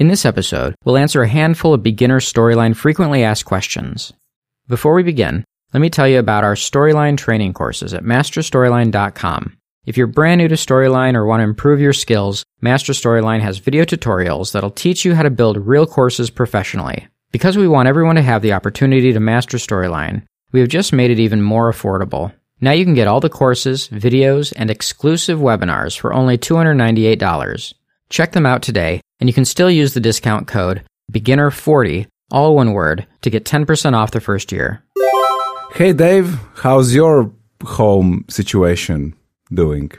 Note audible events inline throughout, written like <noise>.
In this episode, we'll answer a handful of beginner storyline frequently asked questions. Before we begin, let me tell you about our storyline training courses at masterstoryline.com. If you're brand new to Storyline or want to improve your skills, Master Storyline has video tutorials that'll teach you how to build real courses professionally. Because we want everyone to have the opportunity to master Storyline, we have just made it even more affordable. Now you can get all the courses, videos, and exclusive webinars for only $298. Check them out today, and you can still use the discount code BEGINNER40, all one word, to get 10% off the first year. Hey Dave, how's your home situation doing?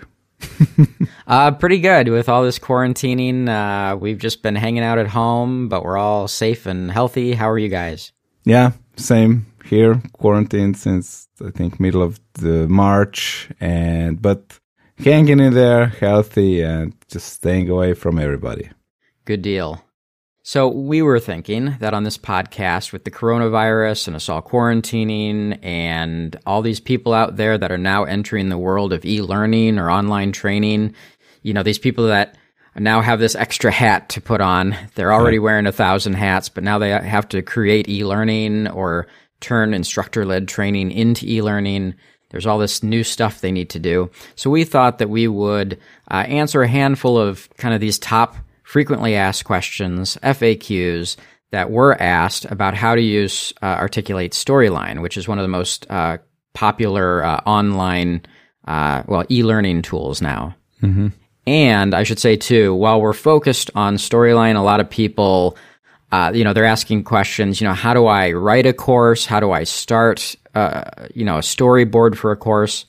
<laughs> uh, pretty good with all this quarantining. Uh, we've just been hanging out at home, but we're all safe and healthy. How are you guys? Yeah, same here. Quarantined since I think middle of the March, and but hanging in there, healthy, and just staying away from everybody. Good deal. So, we were thinking that on this podcast, with the coronavirus and us all quarantining, and all these people out there that are now entering the world of e learning or online training, you know, these people that now have this extra hat to put on. They're already wearing a thousand hats, but now they have to create e learning or turn instructor led training into e learning. There's all this new stuff they need to do. So, we thought that we would uh, answer a handful of kind of these top frequently asked questions, FAQs, that were asked about how to use uh, Articulate Storyline, which is one of the most uh, popular uh, online, uh, well, e learning tools now. Mm-hmm. And I should say, too, while we're focused on Storyline, a lot of people, uh, you know, they're asking questions, you know, how do I write a course? How do I start, uh, you know, a storyboard for a course?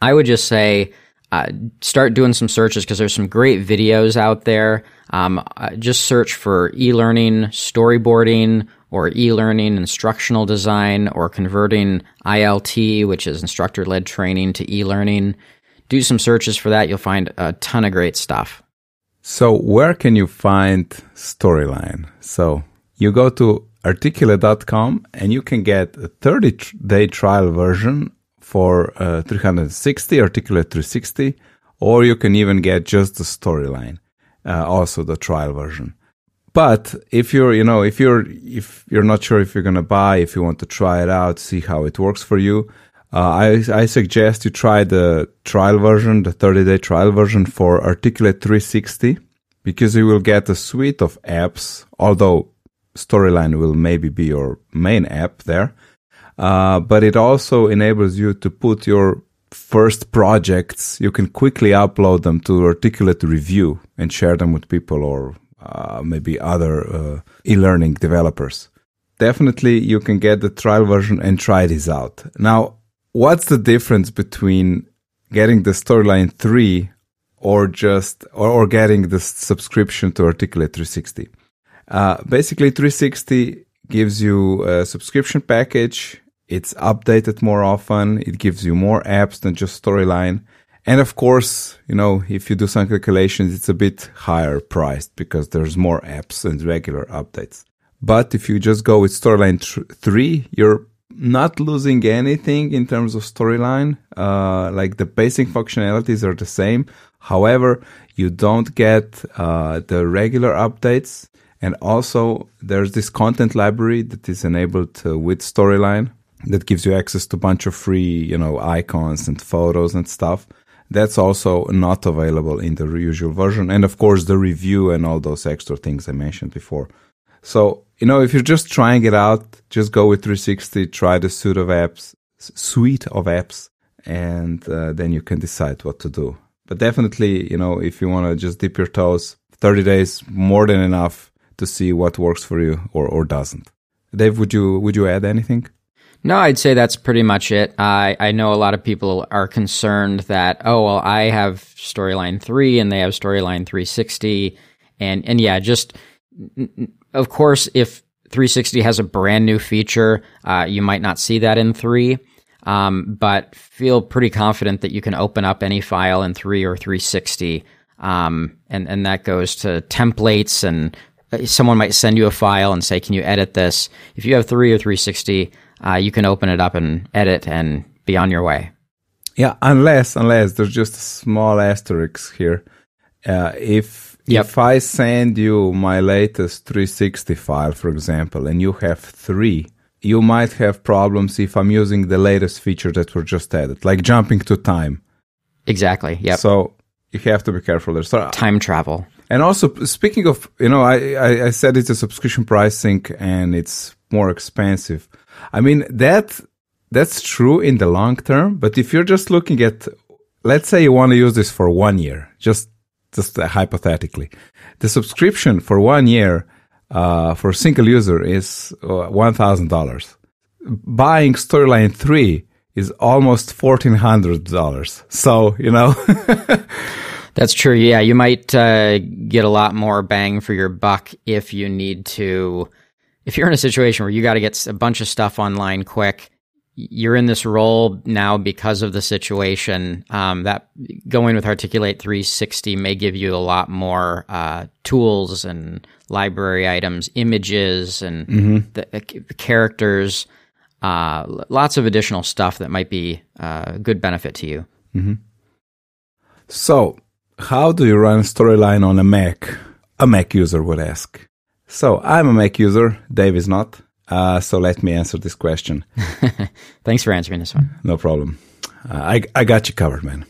I would just say, uh, start doing some searches because there's some great videos out there. Um, uh, just search for e-learning storyboarding or e-learning instructional design or converting ILT, which is instructor-led training, to e-learning. Do some searches for that. You'll find a ton of great stuff. So where can you find Storyline? So you go to articulate.com and you can get a 30 day trial version for uh, 360 Articulate 360, or you can even get just the storyline, uh, also the trial version. But if you're, you know, if you're, if you're not sure if you're to buy, if you want to try it out, see how it works for you, uh, I, I suggest you try the trial version, the 30 day trial version for Articulate 360, because you will get a suite of apps, although Storyline will maybe be your main app there. Uh, but it also enables you to put your first projects, you can quickly upload them to Articulate Review and share them with people or uh, maybe other uh, e-learning developers. Definitely you can get the trial version and try this out. Now, what's the difference between getting the Storyline 3 or just, or, or getting the subscription to Articulate 360? Uh, basically 360 gives you a subscription package it's updated more often. It gives you more apps than just Storyline. And of course, you know, if you do some calculations, it's a bit higher priced because there's more apps and regular updates. But if you just go with Storyline 3, you're not losing anything in terms of storyline. Uh, like the basic functionalities are the same. However, you don't get uh, the regular updates. And also, there's this content library that is enabled uh, with Storyline, that gives you access to a bunch of free, you know, icons and photos and stuff. That's also not available in the usual version. And of course, the review and all those extra things I mentioned before. So, you know, if you're just trying it out, just go with 360, try the suite of apps, suite of apps, and uh, then you can decide what to do. But definitely, you know, if you want to just dip your toes, 30 days more than enough to see what works for you or, or doesn't. Dave, would you would you add anything? No, I'd say that's pretty much it. I I know a lot of people are concerned that oh well I have Storyline three and they have Storyline three sixty, and and yeah, just of course if 360 has a brand new feature, uh, you might not see that in three. Um, but feel pretty confident that you can open up any file in three or 360, um, and and that goes to templates and uh, someone might send you a file and say, "Can you edit this?" If you have three or 360, uh, you can open it up and edit and be on your way. Yeah, unless unless there's just a small asterisk here. Uh, if Yep. If I send you my latest 360 file, for example, and you have three, you might have problems if I'm using the latest feature that were just added, like jumping to time. Exactly. Yep. So you have to be careful there. So, Time travel. and also speaking of, you know, I, I, I said it's a subscription pricing and it's more expensive. I mean that that's true in the long term, but if you're just looking at, let's say you want to use this for one year, just just hypothetically, the subscription for one year uh, for a single user is uh, one thousand dollars. Buying Storyline three is almost fourteen hundred dollars. So you know. <laughs> That's true. Yeah, you might uh, get a lot more bang for your buck if you need to. If you're in a situation where you got to get a bunch of stuff online quick, you're in this role now because of the situation. Um, that going with Articulate 360 may give you a lot more uh, tools and library items, images, and the, the characters. Uh, lots of additional stuff that might be uh, good benefit to you. So, how do you run Storyline on a Mac? A Mac user would ask. So, I'm a Mac user. Dave is not. Uh, so let me answer this question. <laughs> Thanks for answering this one. No problem. Uh, I, I got you covered, man.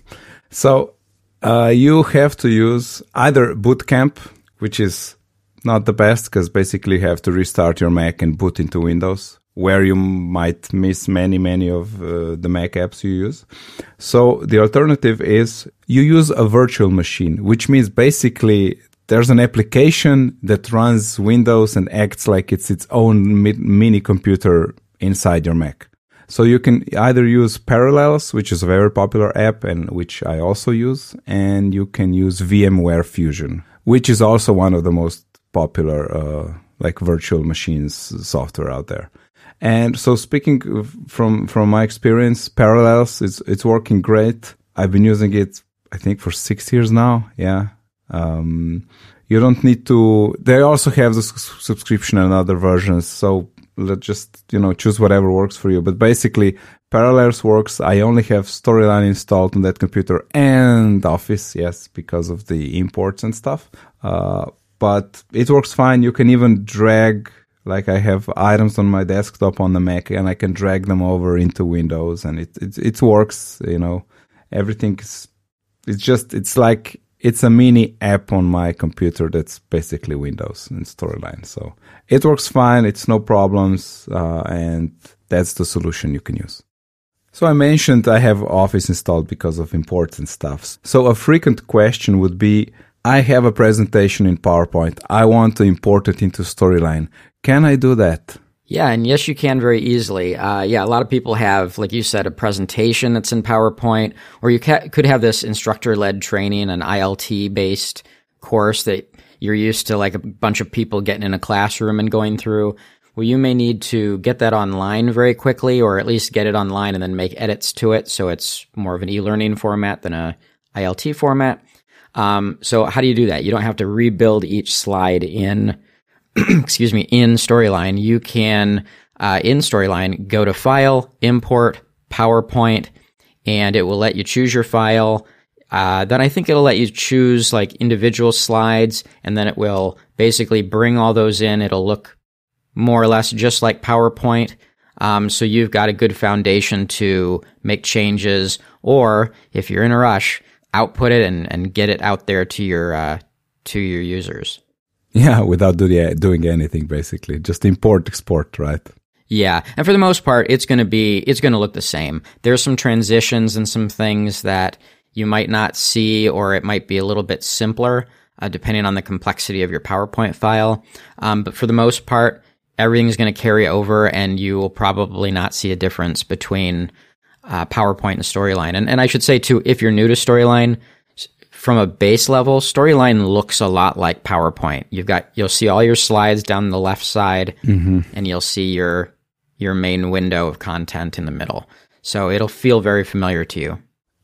So, uh, you have to use either Bootcamp, which is not the best because basically you have to restart your Mac and boot into Windows, where you might miss many, many of uh, the Mac apps you use. So the alternative is you use a virtual machine, which means basically there's an application that runs Windows and acts like it's its own mi- mini computer inside your Mac. So you can either use Parallels, which is a very popular app and which I also use, and you can use VMware Fusion, which is also one of the most popular uh, like virtual machines software out there. And so speaking from from my experience, Parallels it's it's working great. I've been using it I think for 6 years now. Yeah. Um, you don't need to they also have the subscription and other versions. So let's just, you know, choose whatever works for you. But basically Parallels works. I only have Storyline installed on that computer and Office, yes, because of the imports and stuff. Uh, but it works fine. You can even drag, like I have items on my desktop on the Mac, and I can drag them over into Windows, and it it, it works. You know, everything is. It's just it's like it's a mini app on my computer that's basically Windows and Storyline. So it works fine. It's no problems, uh, and that's the solution you can use. So I mentioned I have Office installed because of important stuff. So a frequent question would be, I have a presentation in PowerPoint. I want to import it into Storyline. Can I do that? Yeah, and yes, you can very easily. Uh, yeah, a lot of people have, like you said, a presentation that's in PowerPoint, or you ca- could have this instructor led training, an ILT based course that you're used to, like a bunch of people getting in a classroom and going through. Well, you may need to get that online very quickly, or at least get it online and then make edits to it so it's more of an e learning format than a ILT format. Um, so, how do you do that? You don't have to rebuild each slide in <clears throat> excuse me, in Storyline, you can, uh, in Storyline, go to File, Import, PowerPoint, and it will let you choose your file. Uh, then I think it'll let you choose like individual slides, and then it will basically bring all those in. It'll look more or less just like PowerPoint. Um, so you've got a good foundation to make changes, or if you're in a rush, output it and, and get it out there to your uh, to your users. Yeah, without do, doing anything basically. Just import, export, right? Yeah, and for the most part, it's going to be it's going to look the same. There's some transitions and some things that you might not see, or it might be a little bit simpler, uh, depending on the complexity of your PowerPoint file. Um, but for the most part, everything's going to carry over, and you will probably not see a difference between uh, PowerPoint and Storyline. And and I should say too, if you're new to Storyline, from a base level, Storyline looks a lot like PowerPoint. You've got you'll see all your slides down the left side, and you'll see your your main window of content in the middle. So it'll feel very familiar to you.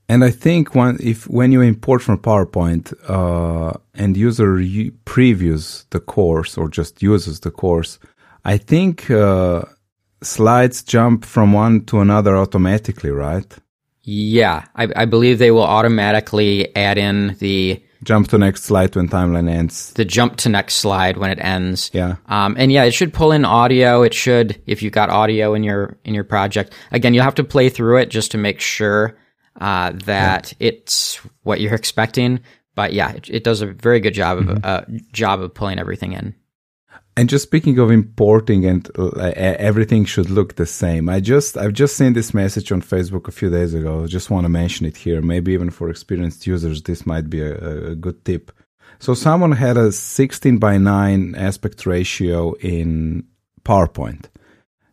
And I think when if when you import from PowerPoint uh, and user u- previews the course or just uses the course, I think uh, slides jump from one to another automatically, right? Yeah, I, I believe they will automatically add in the Jump to next slide when timeline ends. the jump to next slide when it ends. Yeah. Um, and yeah, it should pull in audio. It should, if you've got audio in your in your project. Again, you'll have to play through it just to make sure uh, that it's what you're <laughs> expecting. But yeah, it, it does a very good job of uh, job of pulling everything in. And just speaking of importing and uh, everything should look the same. I just I've just seen this message on Facebook a few days ago. Just want to mention it here. Maybe even for experienced users, this might be a, a good tip. So someone had a 16 by 9 aspect ratio in PowerPoint.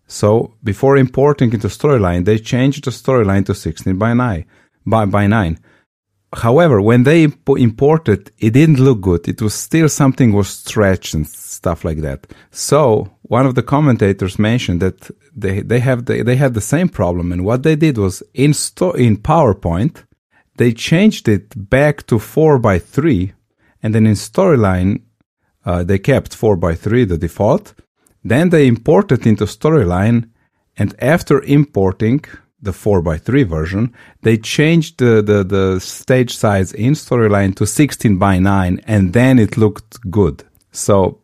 So before importing into Storyline, they changed the Storyline to 16 by 9. By, by 9 however, when they imp- imported, it didn't look good. It was still something was stretched and stuff like that. So one of the commentators mentioned that they they have the, they had the same problem, and what they did was in sto- in PowerPoint they changed it back to four by three, and then in Storyline uh, they kept four by three the default. Then they imported into Storyline, and after importing the 4x3 version, they changed the, the, the stage size in Storyline to 16 by 9 and then it looked good. So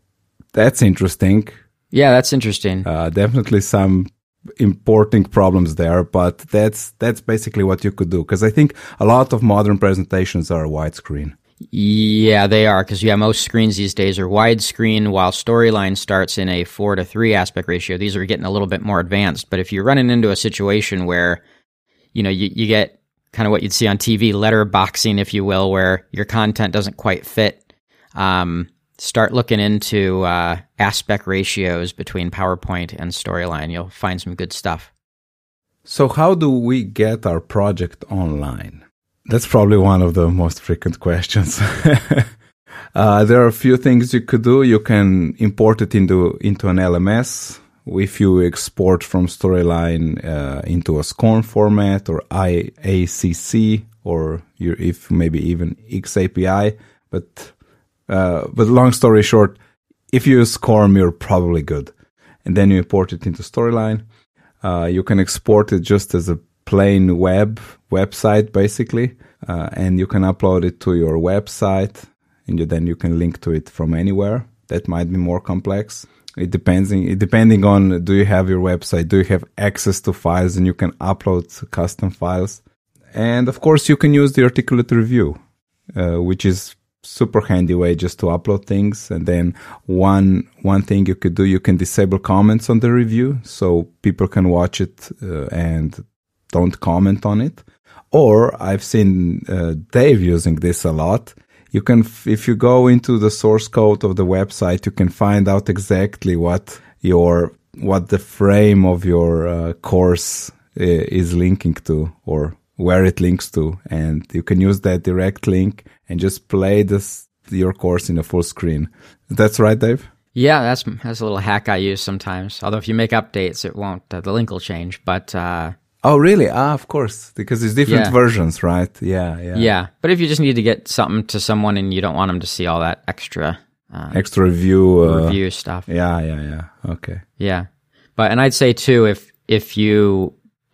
that's interesting. Yeah, that's interesting. Uh, definitely some importing problems there, but that's that's basically what you could do because I think a lot of modern presentations are widescreen. Yeah, they are because yeah, most screens these days are widescreen, while Storyline starts in a four to three aspect ratio. These are getting a little bit more advanced. But if you're running into a situation where, you know, you, you get kind of what you'd see on TV, letterboxing, if you will, where your content doesn't quite fit, um, start looking into uh, aspect ratios between PowerPoint and Storyline. You'll find some good stuff. So, how do we get our project online? That's probably one of the most frequent questions. <laughs> uh, there are a few things you could do. You can import it into into an LMS. If you export from Storyline uh, into a SCORM format or AICC, or if maybe even XAPI, but uh, but long story short, if you use SCORM, you're probably good. And then you import it into Storyline. Uh, you can export it just as a plain web website basically, uh, and you can upload it to your website, and you, then you can link to it from anywhere. That might be more complex. It depends. Depending on do you have your website, do you have access to files, and you can upload custom files. And of course, you can use the articulate review, uh, which is super handy way just to upload things. And then one one thing you could do, you can disable comments on the review, so people can watch it uh, and don't comment on it. Or I've seen uh, Dave using this a lot. You can, if you go into the source code of the website, you can find out exactly what your what the frame of your uh, course uh, is linking to, or where it links to, and you can use that direct link and just play this your course in a full screen. That's right, Dave. Yeah, that's that's a little hack I use sometimes. Although if you make updates, it won't. Uh, the link will change, but uh, Oh, really? Ah, of course, because it's different Yeah. versions, right? Yeah, yeah. Yeah, but if you just need to get something to someone and you don't want them to see all that extra uh, Extra review. Uh, review stuff, Yeah, yeah, yeah. Okay. yeah. But and I'd say too, if if you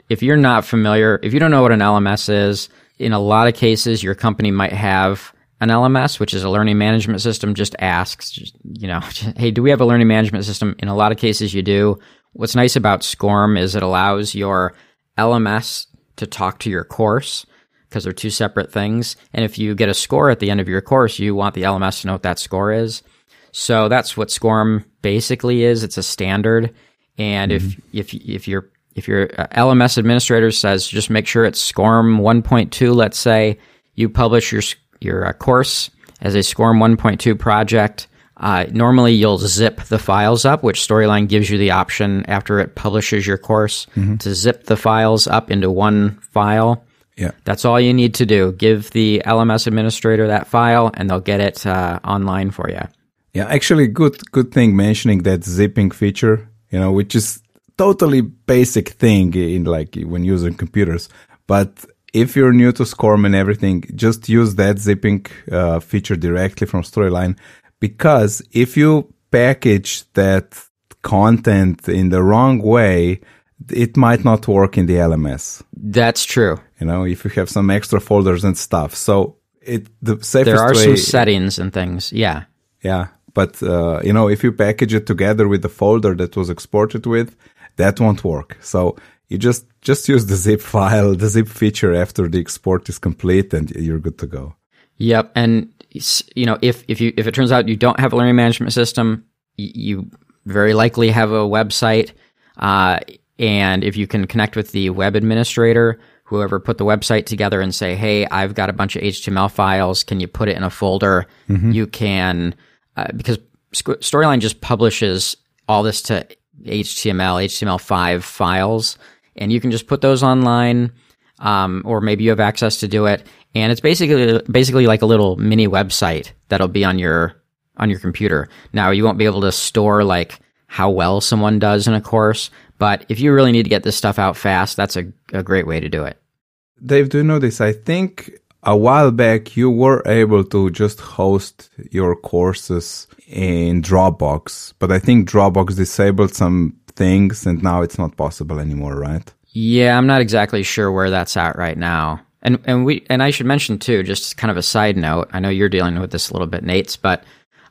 if you're not familiar, if you don't know what an LMS is, in a lot of cases, your company might have an LMS, which is a learning management system. Just asks, just, you know, <laughs> hey, do we have a learning management system? In a lot of cases, you do. What's nice about SCORM is it allows your LMS to talk to your course because they're two separate things. And if you get a score at the end of your course, you want the LMS to know what that score is. So that's what SCORM basically is. It's a standard. And if, if, if your if your uh, LMS administrator says just make sure it's SCORM 1.2, let's say you publish your, your uh, course as a SCORM 1.2 project, uh, normally you'll zip the files up, which Storyline gives you the option after it publishes your course to zip the files up into one file. Yeah. That's all you need to do. Give the LMS administrator that file, and they'll get it uh, online for you. Yeah, actually, good good thing mentioning that zipping feature. You know, which is totally basic thing in like when using computers. But if you're new to SCORM and everything, just use that zipping uh, feature directly from Storyline. Because if you package that content in the wrong way, it might not work in the LMS. That's true. you know, if you have some extra folders and stuff. So it the safest way. there are way, some settings and things. Yeah. Yeah, but uh, you know, if you package it together with the folder that was exported with, that won't work. So you just just use the zip <laughs> file, the zip feature after the export is complete, and you're good to go. Yep, and you know, if if you if it turns out you don't have a learning management system, you very likely have a website, uh, and if you can connect with the web administrator, whoever put the website together, and say, "Hey, I've got a bunch of HTML files. Can you put it in a folder?" Mm-hmm. You can uh, because Storyline just publishes all this to HTML, HTML5 files, and you can just put those online, um, or maybe you have access to do it. And it's basically basically like a little mini website that'll be on your on your computer. Now you won't be able to store like how well someone does in a course, but if you really need to get this stuff out fast, that's a, a great way to do it. Dave, do you know this? I think a while back you were able to just host your courses in Dropbox, but I think Dropbox disabled some things and now it's not possible anymore, right? Yeah, I'm not exactly sure where that's at right now. And and we and I should mention too, just kind of a side note. I know you're dealing with this a little bit, Nejc, but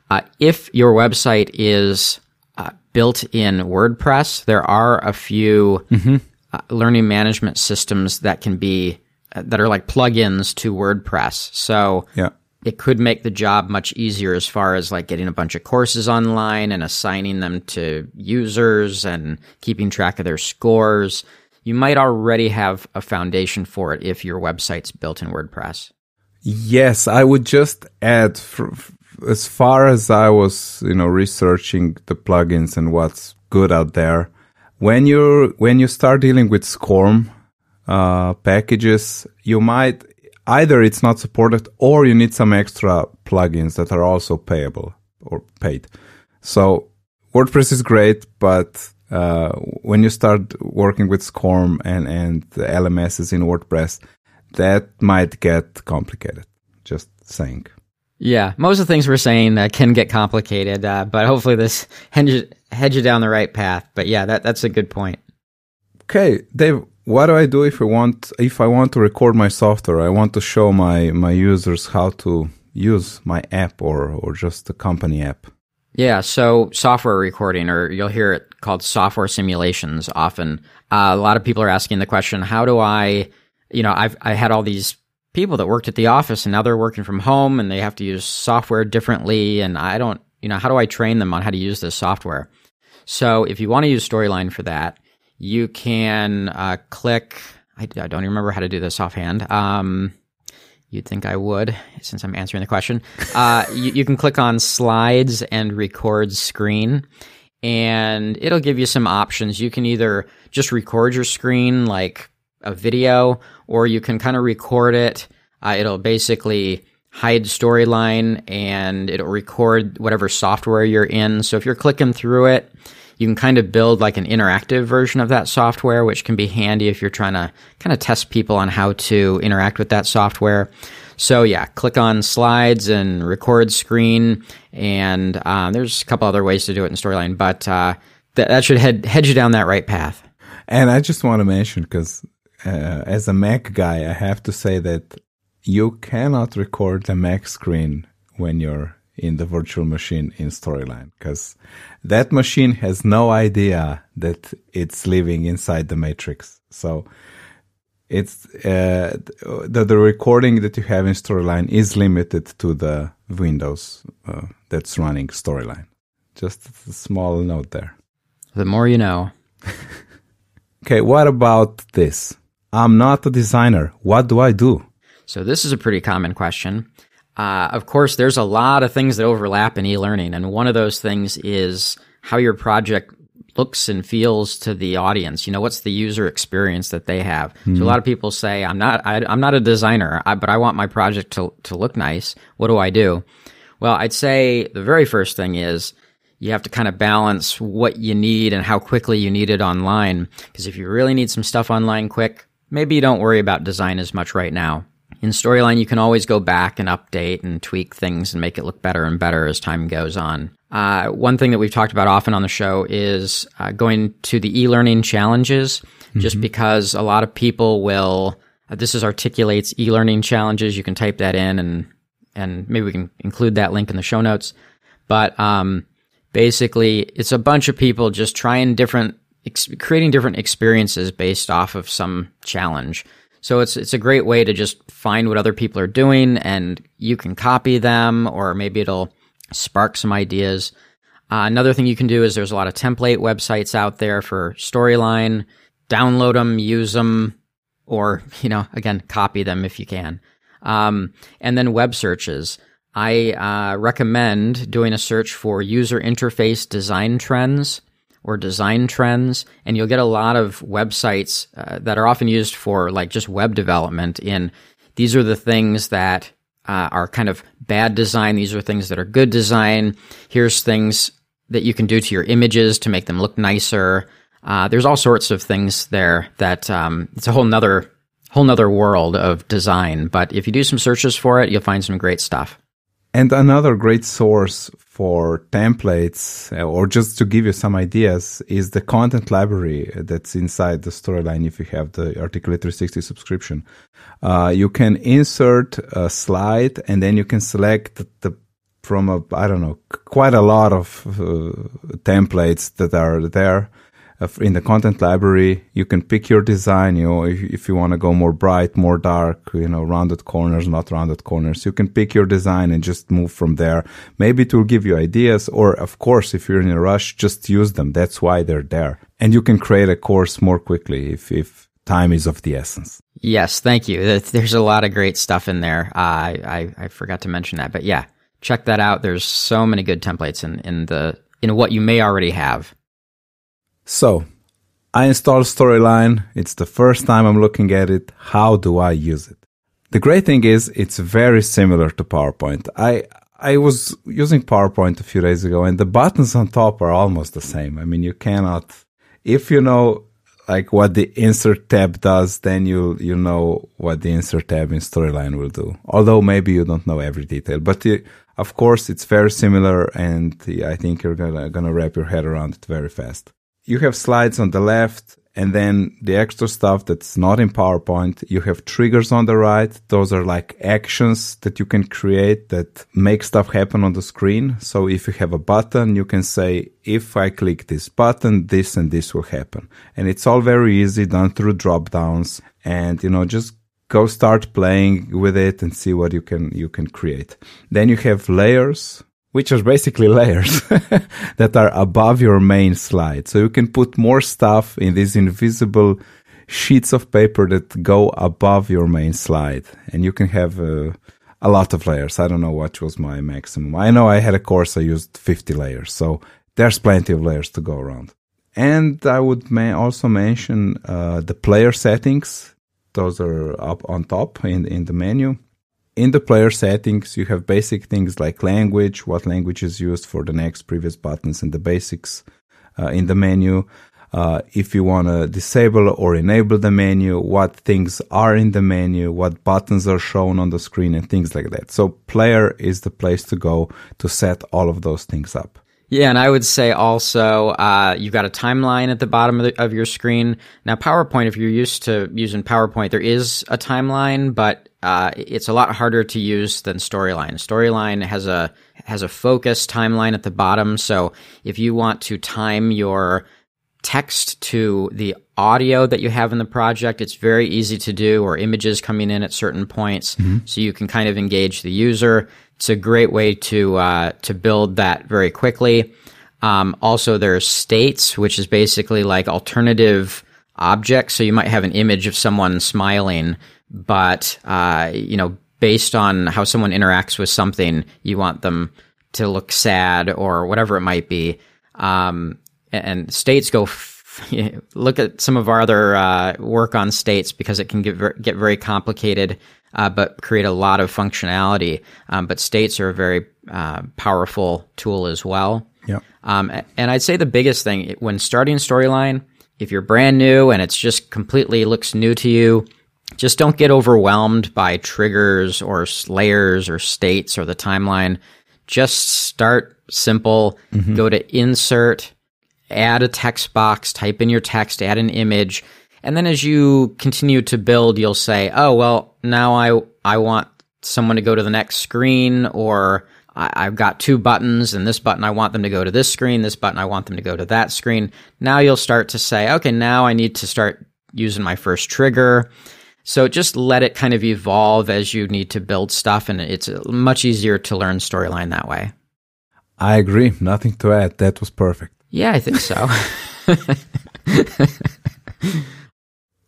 uh, if your website is uh, built in WordPress, there are a few mm-hmm. uh, learning management systems that can be that are like plugins to WordPress. So yeah. it could make the job much easier as far as like getting a bunch of courses online and assigning them to users and keeping track of their scores. You might already have a foundation for it if your website's built in WordPress. Yes, I would just add as far as I was, you know, researching the plugins and what's good out there. When you when you start dealing with SCORM, uh, packages, you might either it's not supported or you need some extra plugins that are also payable or paid. So WordPress is great, but uh, when you start working with SCORM and, and the LMSs in WordPress, that might get complicated. Just saying. Yeah, most of the things we're saying uh, can get complicated, uh, but hopefully this hedge, hedge you down the right path. But yeah, that, that's a good point. Okay, Dave, what do I do if I want if I want to record my software? I want to show my my users how to use my app or or just the company app. Yeah, so software recording, or you'll hear it called software simulations. Often, uh, a lot of people are asking the question, "How do I?" You know, I've I had all these people that worked at the office, and now they're working from home, and they have to use software differently, and I don't, you know, how do I train them on how to use this software? So, if you want to use Storyline for that, you can uh, click. I, I, don't even remember how to do this offhand. Um, you'd think I would, since I'm answering the question. Uh, you, you, can click on slides and record screen, and it'll give you some options. You can either just record your screen like a video, or you can kind of record it. Uh, it'll basically hide storyline and it'll record whatever software you're in. So if you're clicking through it, you can kind of build like an interactive version of that software, which can be handy if you're trying to kind of test people on how to interact with that software. So yeah, click on slides and record screen, and uh, there's a couple other ways to do it in Storyline, but uh, th- that should head head you down that right path. And I just want to mention because uh, as a Mac guy, I have to say that you cannot record a Mac screen when you're in the virtual machine in Storyline because that machine has no idea that it's living inside the matrix. So it's uh, the, the recording that you have in Storyline is limited to the Windows uh, that's running Storyline. Just a small note there. The more you know. <laughs> okay, what about this? I'm not a designer. What do I do? So this is a pretty common question. Uh, of course, there's a lot of things that overlap in e-learning, and one of those things is how your project looks and feels to the audience. You know, what's the user experience that they have? Mm-hmm. So a hmm. lot of people say, "I'm not, I, am not a designer, I, but I want my project to to look nice. What do I do?" Well, I'd say the very first thing is you have to kind of balance what you need and how quickly you need it online. Because if you really need some stuff online quick, maybe you don't worry about design as much right now in Storyline, you can always go back and update and tweak things and make it look better and better as time goes on. Uh, one thing that we've talked about often on the show is uh, going to the e-learning challenges, mm-hmm. just because a lot of people will. Uh, this is articulates e-learning challenges. You can type that in, and and maybe we can include that link in the show notes. But um, basically, it's a bunch of people just trying different, ex- creating different experiences based off of some challenge. So it's it's a great way to just find what other people are doing, and you can copy them, or maybe it'll spark some ideas. Uh, another thing you can do is there's a lot of template websites out there for Storyline. Download them, use them, or <laughs> you know, again, copy them if you can. Um, and then web searches. I uh, recommend doing a search for user interface design trends or design trends, and you'll get a lot of websites uh, that are often used for like just web development. In these are the things that uh, are kind of bad design. These are things that are good design. Here's things that you can do to your images to make them look nicer. Uh, there's all sorts of things there that um, it's a whole nother whole nother world of design. But if you do some searches for it, you'll find some great stuff. And another great source for templates, uh, or just to give you some ideas, is the content library that's inside the storyline if you have the Articulate 360 subscription. Uh, you can insert a slide and then you can select the from a, I don't know, quite a lot of uh, templates that are there in the content library. You can pick your design. You know, if, if you want to go more bright, more dark, you know, rounded corners, not rounded corners, you can pick your design and just move from there. Maybe it will give you ideas, or of course, if you're in a rush, just use them. That's why they're there, and you can create a course more quickly if if time is of the essence. Yes, thank you. There's a lot of great stuff in there. Uh, I, I forgot to mention that, but yeah, check that out. There's so many good templates in, in the in what you may already have. So, I installed Storyline. It's the first time I'm looking at it. How do I use it? The great thing is it's very similar to PowerPoint. I I was using PowerPoint a few days ago and the buttons on top are almost the same. I mean, you cannot if you know like what the insert tab does, then you you know what the insert tab in Storyline will do. Although maybe you don't know every detail, but you, of course it's very similar, and I think you're gonna gonna wrap your head around it very fast. You have slides on the left, and then the extra stuff that's not in PowerPoint, you have triggers on the right. Those are like actions that you can create that make stuff happen on the screen. So if you have a button, you can say, if I click this button, this and this will happen. And it's all very easy done through drop downs and, you know, just go start playing with it and see what you can, you can create. Then you have layers which are basically <laughs> layers <laughs> that are above your main slide. So you can put more stuff in these invisible sheets of paper that go above your main slide. And you can have uh, a lot of layers. I don't know what was my maximum. I know I had a course I used 50 layers. So there's plenty of layers to go around. And I would also mention uh, the player settings. Those are up on top in, in the menu in the player settings, you have basic things like language, what language is used for the next previous buttons and the basics uh, in the menu. Uh, if you want to disable or enable the menu, what things are in the menu, what buttons are shown on the screen, and things like that. So, player is the place to go to set all of those things up. Yeah, and I would say also uh, you've got a timeline at the bottom of, the, of, your screen. Now, PowerPoint, if you're used to using PowerPoint, there is a timeline, but uh, it's a lot harder to use than Storyline. Storyline has a has a focus timeline at the bottom, so if you want to time your text to the audio that you have in the project, it's very easy to do, or images coming in at certain points, mm-hmm. so you can kind of engage the user. It's a great way to uh, to build that very quickly. Um, also, there's states, which is basically like alternative objects. So you might have an image of someone smiling but uh, you know, based on how someone interacts with something, you want them to look sad or whatever it might be. Um, and states go. F- <laughs> look at some of our other uh, work on states because it can get ver- get very complicated, uh, but create a lot of functionality. Um, but states are a very uh, powerful tool as well. Yeah. Um, and I'd say the biggest thing when starting Storyline, if you're brand new and it's just completely looks new to you, just don't get overwhelmed by triggers or layers or states or the timeline. Just start simple, mm-hmm. go to insert, add a text box, type in your text, add an image. And then as you continue to build, you'll say, oh, well, now I, I want someone to go to the next screen, or I, have got two buttons, and this button I want them to go to this screen, this button I want them to go to that screen. Now you'll start to say, okay, now I need to start using my first trigger. So just let it kind of evolve as you need to build stuff, and it's much easier to learn storyline that way. I agree. Nothing to add. That was perfect. Yeah, I think so. <laughs>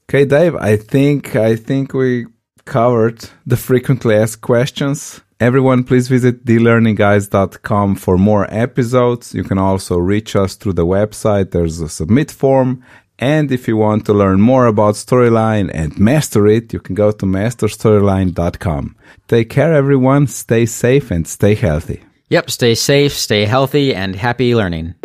okay, Dave. I think I think we covered the frequently asked questions. Everyone, please visit thelearningguys.com for more episodes. You can also reach us through the website. There's a submit form and if you want to learn more about Storyline and master it, you can go to masterstoryline.com. Take care, everyone. Stay safe and stay healthy. Yep, stay safe, stay healthy, and happy learning.